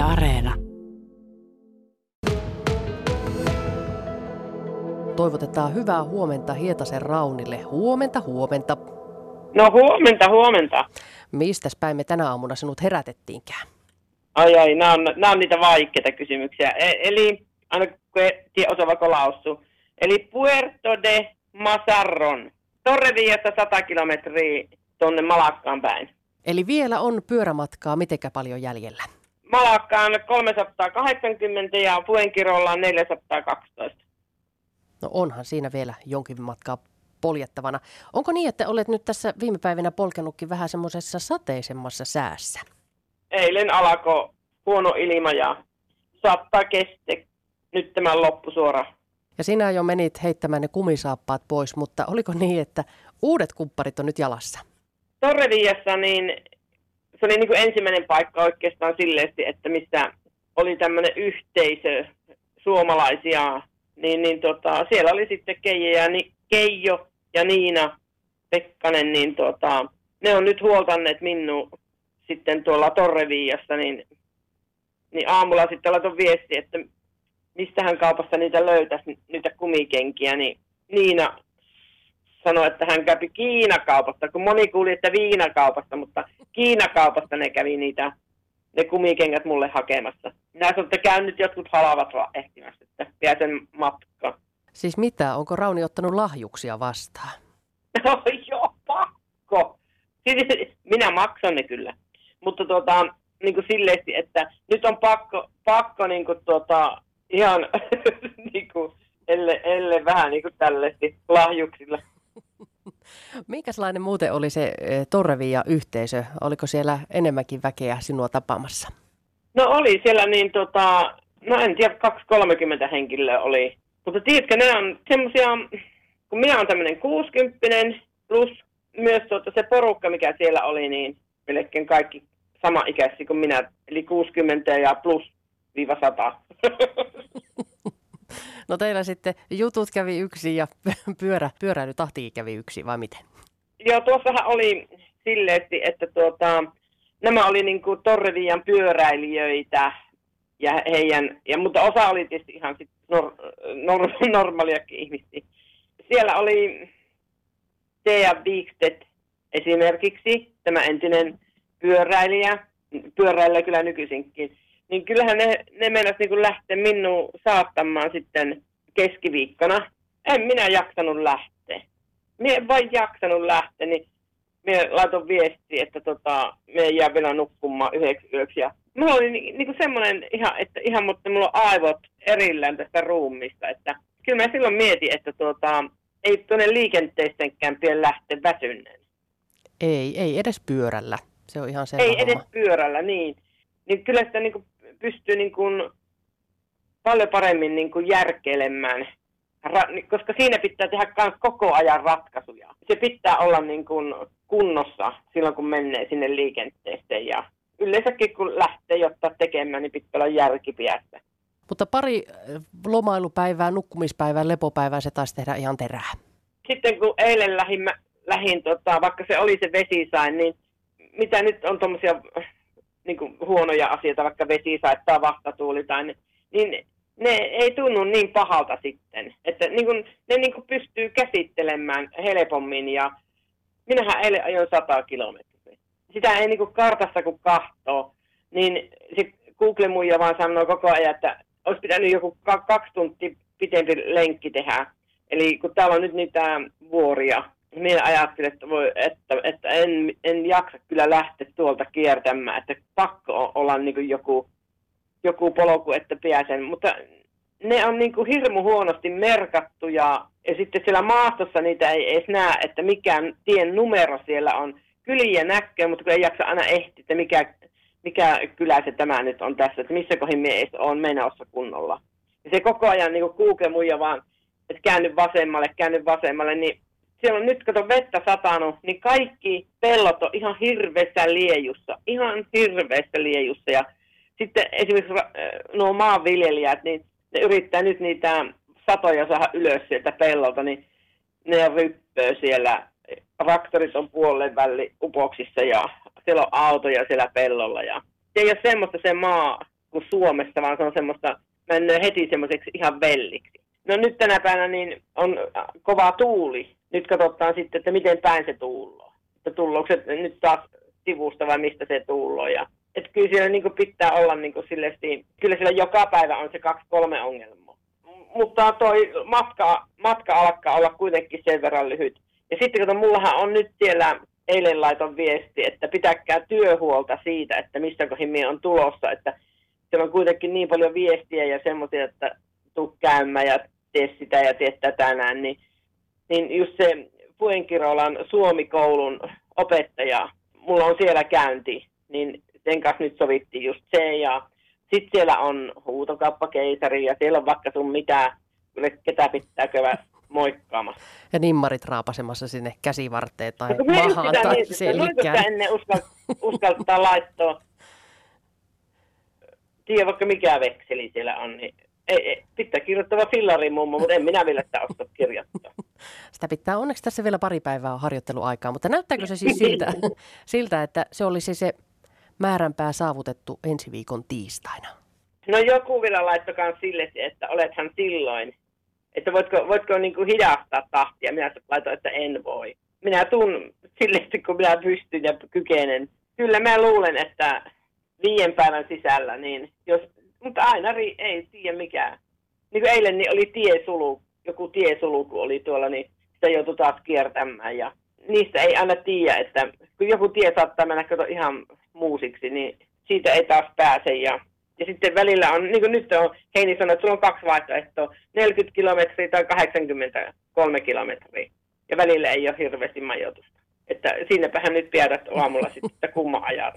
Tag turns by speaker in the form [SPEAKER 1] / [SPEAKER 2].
[SPEAKER 1] Yle Areena.
[SPEAKER 2] Toivotetaan hyvää huomenta Hietasen Raunille. Huomenta, huomenta.
[SPEAKER 3] No huomenta, huomenta.
[SPEAKER 2] Mistäs päin me tänä aamuna sinut herätettiinkään?
[SPEAKER 3] Ai ai, nämä on, nämä on niitä vaikeita kysymyksiä. E- eli, aina kun ei tiedä osaavako laussu. Eli Puerto de Masarron. Torreviasta 100 kilometriä tonne Malakkaan päin.
[SPEAKER 2] Eli vielä on pyörämatkaa mitenkä paljon jäljellä?
[SPEAKER 3] Malakkaan 380 ja Fuenkirolla 412.
[SPEAKER 2] No onhan siinä vielä jonkin matkaa poljettavana. Onko niin, että olet nyt tässä viime päivinä polkenutkin vähän semmoisessa sateisemmassa säässä?
[SPEAKER 3] Eilen alkoi huono ilma ja saattaa keste nyt tämän loppusuora.
[SPEAKER 2] Ja sinä jo menit heittämään ne kumisaappaat pois, mutta oliko niin, että uudet kumpparit on nyt jalassa?
[SPEAKER 3] Torreviassa niin se oli niin kuin ensimmäinen paikka oikeastaan silleesti, että missä oli tämmöinen yhteisö suomalaisia, niin, niin tota, siellä oli sitten Keijo ja, Ni, Keijo ja Niina Pekkanen, niin tota, ne on nyt huoltanneet minun sitten tuolla Torreviassa, niin, niin aamulla sitten laitan viesti, että mistähän kaupassa niitä löytäisi, niitä kumikenkiä, niin Niina sanoi, että hän kävi Kiinakaupasta, kun moni kuuli, että Viinakaupasta, mutta Kiinakaupasta ne kävi niitä, ne kumikengät mulle hakemassa. Minä sanoin, että käyn nyt jotkut halavat ehtimässä, että pääsen matkaan.
[SPEAKER 2] Siis mitä, onko Rauni ottanut lahjuksia vastaan?
[SPEAKER 3] No joo, pakko. Siis minä maksan ne kyllä. Mutta tuota, niin kuin silleesti, että nyt on pakko, pakko niin kuin tuota, ihan niin kuin, elle, elle vähän niin kuin tällaisesti lahjuksilla.
[SPEAKER 2] Minkälainen muuten oli se eh, Torrevia yhteisö? Oliko siellä enemmänkin väkeä sinua tapaamassa?
[SPEAKER 3] No oli siellä niin tota, no en tiedä, 230 henkilöä oli. Mutta tiedätkö, ne on semmoisia, kun minä olen tämmöinen 60 plus myös tuota, se porukka, mikä siellä oli, niin melkein kaikki sama ikäisiä kuin minä, eli 60 ja plus viiva 100.
[SPEAKER 2] No teillä sitten jutut kävi yksi ja pyörä, pyöräilytahti kävi yksi, vai miten?
[SPEAKER 3] Joo, tuossahan oli silleen, että tuota, nämä oli niin Torrevian pyöräilijöitä, ja heidän, ja, mutta osa oli tietysti ihan sit nor, nor, normaaliakin ihmisiä. Siellä oli Thea Wikstedt esimerkiksi, tämä entinen pyöräilijä, pyöräilijä kyllä nykyisinkin, niin kyllähän ne, ne meinas niin lähteä minun saattamaan sitten keskiviikkona. En minä jaksanut lähteä. Minä en vain jaksanut lähteä, niin minä laitoin viesti, että tota, me jää vielä nukkumaan yhdeksi yöksi. Ja mulla oli ni, niinku semmoinen ihan, että ihan, mutta mulla on aivot erillään tästä ruumista, että kyllä mä silloin mietin, että tuota, ei tuonne liikenteeseenkään pidä lähteä väsyneen.
[SPEAKER 2] Ei, ei edes pyörällä. Se on ihan
[SPEAKER 3] selvä Ei homma. edes pyörällä, niin. Niin kyllä sitä niin pystyy niin kuin paljon paremmin niin kuin järkeilemään, ra- koska siinä pitää tehdä myös koko ajan ratkaisuja. Se pitää olla niin kuin kunnossa silloin, kun menee sinne liikenteeseen ja yleensäkin kun lähtee jotta tekemään, niin pitää olla järkipiässä.
[SPEAKER 2] Mutta pari äh, lomailupäivää, nukkumispäivää, lepopäivää se taisi tehdä ihan terää.
[SPEAKER 3] Sitten kun eilen lähin, lähin tota, vaikka se oli se vesisain, niin mitä nyt on tuommoisia niin kuin huonoja asioita, vaikka vesi saittaa vastatuuli tai ne, niin ne ei tunnu niin pahalta sitten. Että niin kuin, ne niin kuin pystyy käsittelemään helpommin ja minähän eilen ajoin 100 kilometriä. Sitä ei niin kuin kartassa kun kahtoo, niin se Google-muija vaan sanoo koko ajan, että olisi pitänyt joku kaksi tuntia pitempi lenkki tehdä. Eli kun täällä on nyt niitä vuoria, minä ajattelin, että, voi, että, että en, en jaksa kyllä lähteä tuolta kiertämään, että olla niin kuin joku, joku polku, että pääsen. Mutta ne on niin kuin hirmu huonosti merkattu ja, ja sitten siellä maastossa niitä ei edes näe, että mikään tien numero siellä on. Kyliä näkee, mutta kun ei jaksa aina ehtiä, että mikä, mikä kylä se tämä nyt on tässä, että missä kohin mies on menossa kunnolla. Ja se koko ajan niin kuin muija vaan, että käänny vasemmalle, käänny vasemmalle, niin siellä on nyt kato vettä satanut, niin kaikki pellot on ihan hirveässä liejussa, ihan hirveässä liejussa. Ja sitten esimerkiksi äh, nuo maanviljelijät, niin ne yrittää nyt niitä satoja saada ylös sieltä pellolta, niin ne ryppöö siellä. Traktorit on puolen väli upoksissa ja siellä on autoja siellä pellolla. Ja se ei ole semmoista se maa, kuin Suomessa, vaan se on semmoista, menee heti semmoiseksi ihan velliksi. No nyt tänä päivänä niin on kova tuuli. Nyt katsotaan sitten, että miten päin se tuuloo. Että tullooko se nyt taas sivusta vai mistä se tuuloo. Ja, että kyllä siellä niin pitää olla niin sillesti, kyllä siellä joka päivä on se kaksi-kolme ongelmaa. Mutta toi matka, matka alkaa olla kuitenkin sen verran lyhyt. Ja sitten kun mullahan on nyt siellä eilen laiton viesti, että pitäkää työhuolta siitä, että mistä kohin on tulossa, että siellä on kuitenkin niin paljon viestiä ja semmoisia, että tuu käymään ja tee sitä ja tee tätä näin, niin, niin just se Puenkirolan Suomikoulun opettaja, mulla on siellä käynti, niin sen kanssa nyt sovittiin just se ja sitten siellä on huutokauppakeisari ja siellä on vaikka sun mitä, ketä pitää kövä moikkaamassa.
[SPEAKER 2] Ja nimmarit raapasemassa sinne käsivarteen tai no, mahaan tai niin, selkään.
[SPEAKER 3] ennen uskal, uskaltaa laittaa, tiedä vaikka mikä vekseli siellä on, niin ei, ei, pitää kirjoittava fillari mummo, mutta en minä vielä sitä osta kirjoittaa.
[SPEAKER 2] Sitä pitää onneksi tässä vielä pari päivää harjoitteluaikaa, mutta näyttääkö se siis siltä, siltä että se olisi se määränpää saavutettu ensi viikon tiistaina?
[SPEAKER 3] No joku vielä laittoi sille, että olethan silloin että voitko, voitko niin kuin hidastaa tahtia. Minä laitoin, että en voi. Minä tuun sille, kun minä pystyn ja kykenen. Kyllä mä luulen, että viiden päivän sisällä, niin jos, mutta aina ri, ei tiedä mikään. Niin kuin eilen niin oli tiesulu, joku tiesulku oli tuolla, niin sitä joutui taas kiertämään ja niistä ei aina tiedä, että kun joku tie saattaa mennä kato ihan muusiksi, niin siitä ei taas pääse ja ja sitten välillä on, niin kuin nyt on, Heini sanoi, että sulla on kaksi vaihtoehtoa, 40 kilometriä tai 83 kilometriä. Ja välillä ei ole hirveästi majoitusta. Että siinäpähän nyt tiedät aamulla sitten, että kumma ajat.